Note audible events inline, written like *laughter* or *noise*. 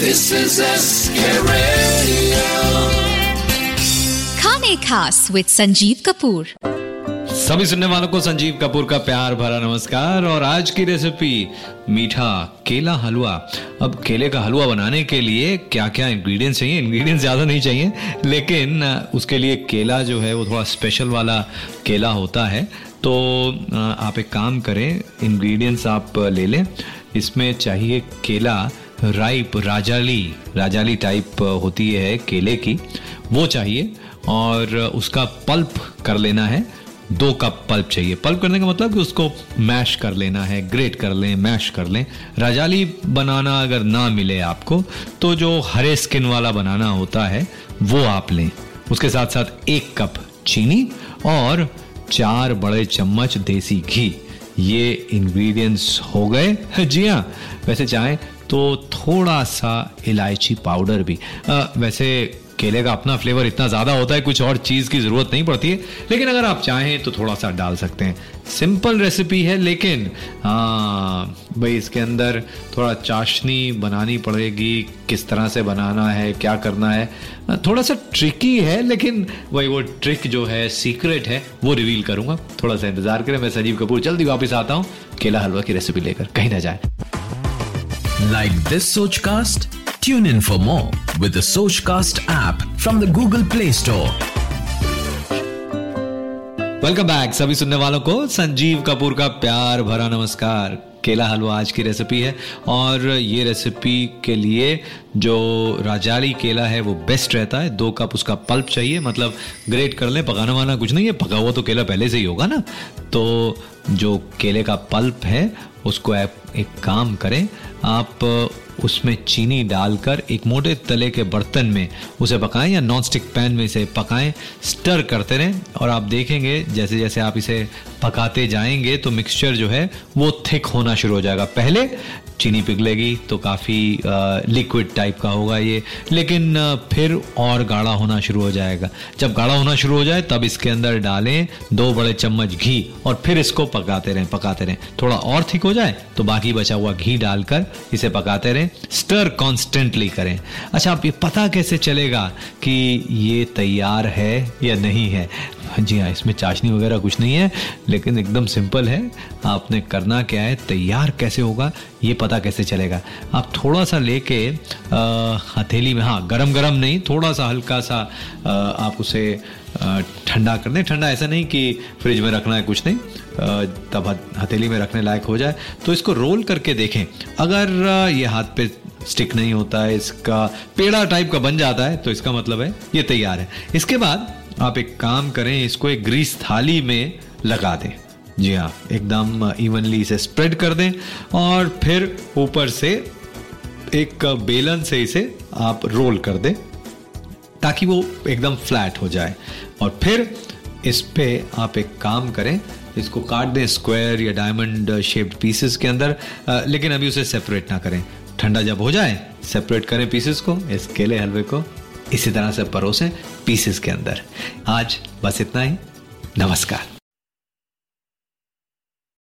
This is SK Radio. खाने खास with Sanjeev Kapoor. सभी सुनने वालों को संजीव कपूर का प्यार भरा नमस्कार और आज की रेसिपी मीठा केला हलवा। अब केले का हलवा बनाने के लिए क्या क्या इंग्रेडिएंट्स चाहिए? इंग्रेडिएंट्स ज़्यादा नहीं चाहिए लेकिन उसके लिए केला जो है वो थोड़ा स्पेशल वाला केला होता है। तो आप एक काम करें इंग्रेडिएंट्स आप ले लें। इसमें चाहिए केला राइप राजाली राजाली टाइप होती है केले की। वो चाहिए और उसका पल्प कर लेना है। दो कप पल्प चाहिए। पल्प करने का मतलब कि उसको मैश कर लेना है ग्रेट कर लें मैश कर लें। राजाली बनाना अगर ना मिले आपको तो जो हरे स्किन वाला बनाना होता है, वो आप लें। उसके साथ साथ एक कप चीनी और चार बड़े चम्मच देसी घी। ये इंग्रेडिएंट्स हो गए। *laughs* जी हाँ वैसे चाहें तो थोड़ा सा इलायची पाउडर भी। अ, वैसे केले का अपना फ्लेवर इतना ज़्यादा होता है कुछ और चीज़ की ज़रूरत नहीं पड़ती है। लेकिन अगर आप चाहें तो थोड़ा सा डाल सकते हैं। सिंपल रेसिपी है लेकिन हाँ भाई इसके अंदर थोड़ा चाशनी बनानी पड़ेगी किस तरह से बनाना है क्या करना है। थोड़ा सा ट्रिकी है लेकिन वही वो ट्रिक जो है सीक्रेट है वो रिवील करूँगा। थोड़ा सा इंतज़ार करें मैं संजीव कपूर जल्दी वापस आता हूँ। केला हलवा की रेसिपी लेकर कहीं ना जाए। Like this Sochcast? Tune in for more with the Sochcast app from the Google Play Store. Welcome back सभी सुनने वालों को संजीव कपूर का प्यार भरा नमस्कार। केला हलवा आज की रेसिपी है और ये रेसिपी के लिए जो राजाली केला है वो बेस्ट रहता है। दो कप उसका पल्प चाहिए मतलब ग्रेट कर लें, पकाना वाना कुछ नहीं है। पका हुआ तो केला पहले से ही होगा ना। तो जो केले का पल्प है, उसको आप एक काम करें आप उसमें चीनी डालकर एक मोटे तले के बर्तन में उसे पकाएँ या नॉन स्टिक पैन में इसे पकाएँ। स्टर करते रहें और आप देखेंगे, जैसे जैसे आप इसे पकाते जाएँगे तो मिक्सचर जो है, वो थिक होना शुरू हो जाएगा। पहले चीनी पिघलेगी तो काफ़ी लिक्विड टाइप का होगा ये। लेकिन फिर और गाढ़ा होना शुरू हो जाएगा। जब गाढ़ा होना शुरू हो जाए, तब इसके अंदर डालें दो बड़े चम्मच घी और फिर इसको पकाते रहें पकाते रहें। थोड़ा और थिक हो जाए तो बाकी बचा हुआ घी डालकर इसे पकाते रहें स्टर कॉन्स्टेंटली करें। अच्छा आप ये पता कैसे चलेगा कि ये तैयार है या नहीं है? जी हाँ इसमें चाशनी वगैरह कुछ नहीं है, लेकिन एकदम सिंपल है। आपने करना क्या है, तैयार कैसे होगा, ये पता कैसे चलेगा? आप थोड़ा सा लेके हथेली में हाँ गरम गरम नहीं थोड़ा सा हल्का सा अ, आप उसे ठंडा कर दें। ठंडा ऐसा नहीं कि फ्रिज में रखना है कुछ नहीं तब हथेली में रखने लायक हो जाए। तो इसको रोल करके देखें। अगर ये हाथ पे स्टिक नहीं होता है इसका पेड़ा टाइप का बन जाता है तो इसका मतलब है ये तैयार है। इसके बाद आप एक काम करें इसको एक ग्रीस थाली में लगा दें। जी हाँ एकदम इवनली इसे स्प्रेड कर दें और फिर ऊपर से एक बेलन से इसे आप रोल कर दें ताकि वो एकदम फ्लैट हो जाए। और फिर इस पे आप एक काम करें, इसको काट दें स्क्वायर या डायमंड शेप्ड पीसेस के अंदर लेकिन अभी उसे सेपरेट ना करें। ठंडा जब हो जाए सेपरेट करें पीसेस को, इस केले हलवे को, इसी तरह से परोसें पीसेस के अंदर। आज बस इतना ही। नमस्कार।